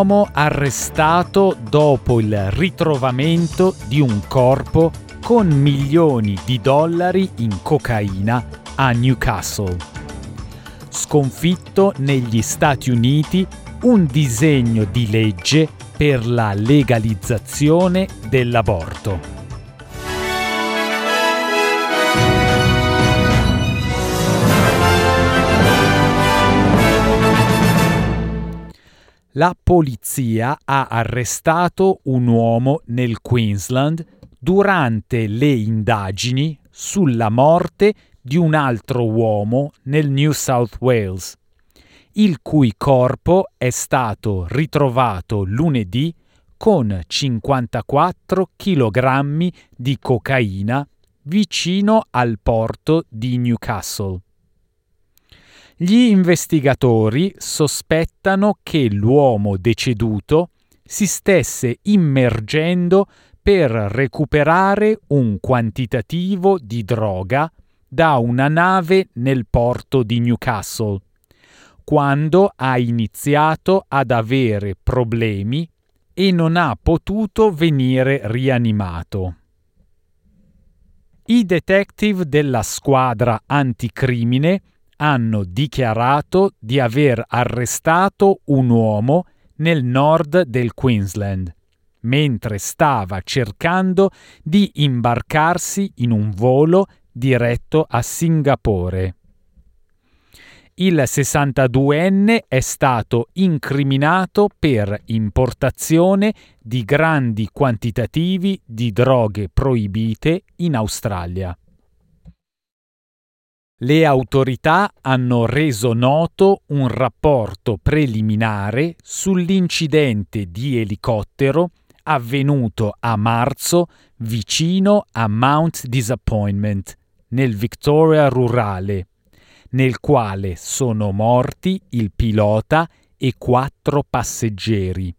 uomo arrestato dopo il ritrovamento di un corpo con milioni di dollari in cocaina a Newcastle. Sconfitto negli Stati Uniti un disegno di legge per la legalizzazione dell'aborto. La polizia ha arrestato un uomo nel Queensland durante le indagini sulla morte di un altro uomo nel New South Wales, il cui corpo è stato ritrovato lunedì con 54 kg di cocaina vicino al porto di Newcastle. Gli investigatori sospettano che l'uomo deceduto si stesse immergendo per recuperare un quantitativo di droga da una nave nel porto di Newcastle, quando ha iniziato ad avere problemi e non ha potuto venire rianimato. I detective della squadra anticrimine hanno dichiarato di aver arrestato un uomo nel nord del Queensland, mentre stava cercando di imbarcarsi in un volo diretto a Singapore. Il 62enne è stato incriminato per importazione di grandi quantitativi di droghe proibite in Australia. Le autorità hanno reso noto un rapporto preliminare sull'incidente di elicottero avvenuto a marzo vicino a Mount Disappointment, nel Victoria rurale, nel quale sono morti il pilota e quattro passeggeri.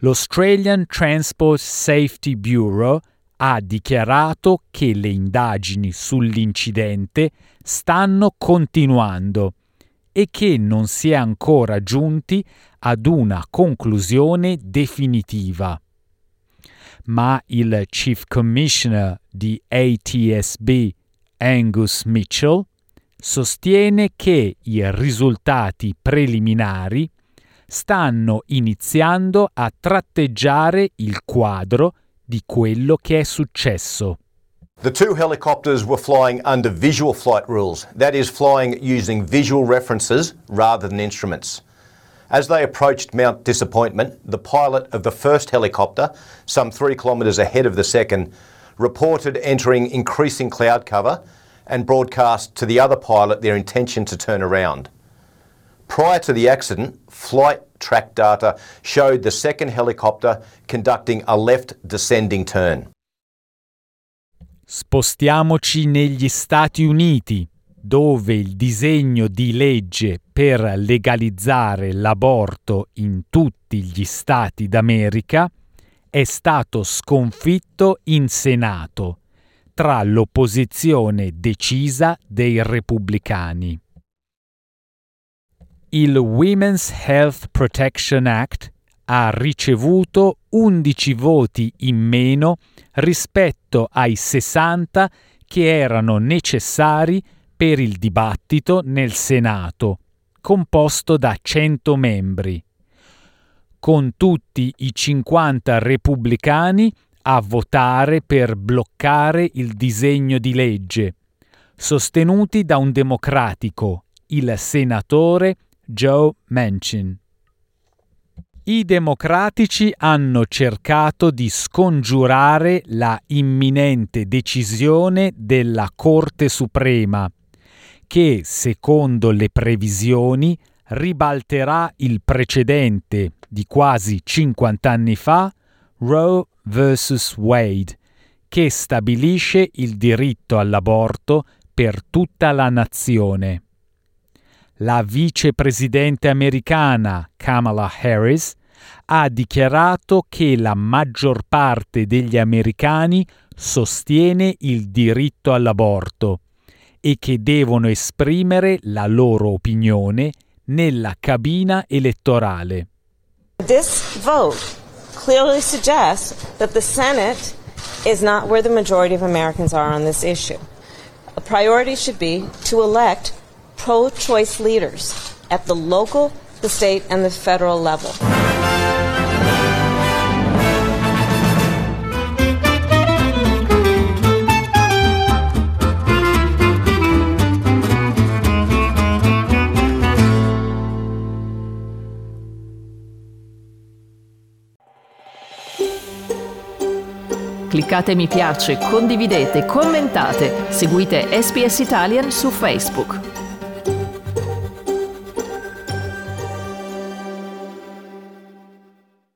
L'Australian Transport Safety Bureau ha dichiarato che le indagini sull'incidente stanno continuando e che non si è ancora giunti ad una conclusione definitiva. Ma il Chief Commissioner di ATSB, Angus Mitchell, sostiene che i risultati preliminari stanno iniziando a tratteggiare il quadro di quello che è successo. The two helicopters were flying under visual flight rules, that is, flying using visual references rather than instruments. As they approached Mount Disappointment, the pilot of the first helicopter, some three kilometres ahead of the second, reported entering increasing cloud cover and broadcast to the other pilot their intention to turn around. Prior to the accident, flight track data showed the second helicopter conducting a left descending turn. Spostiamoci negli Stati Uniti, dove il disegno di legge per legalizzare l'aborto in tutti gli Stati d'America è stato sconfitto in Senato tra l'opposizione decisa dei repubblicani il Women's Health Protection Act ha ricevuto 11 voti in meno rispetto ai 60 che erano necessari per il dibattito nel Senato, composto da 100 membri, con tutti i 50 repubblicani a votare per bloccare il disegno di legge, sostenuti da un democratico, il senatore Joe Manchin. I democratici hanno cercato di scongiurare la imminente decisione della Corte Suprema, che, secondo le previsioni, ribalterà il precedente di quasi 50 anni fa, Roe vs. Wade, che stabilisce il diritto all'aborto per tutta la nazione. La vicepresidente americana Kamala Harris ha dichiarato che la maggior parte degli americani sostiene il diritto all'aborto e che devono esprimere la loro opinione nella cabina elettorale. This vote clearly suggests that the Senate is not where the majority of Americans are on this issue. A priority should be to elect pro choice leaders at the local, the state, and the federal level. Cliccate mi piace, condividete, commentate, seguite SPS Italian su Facebook.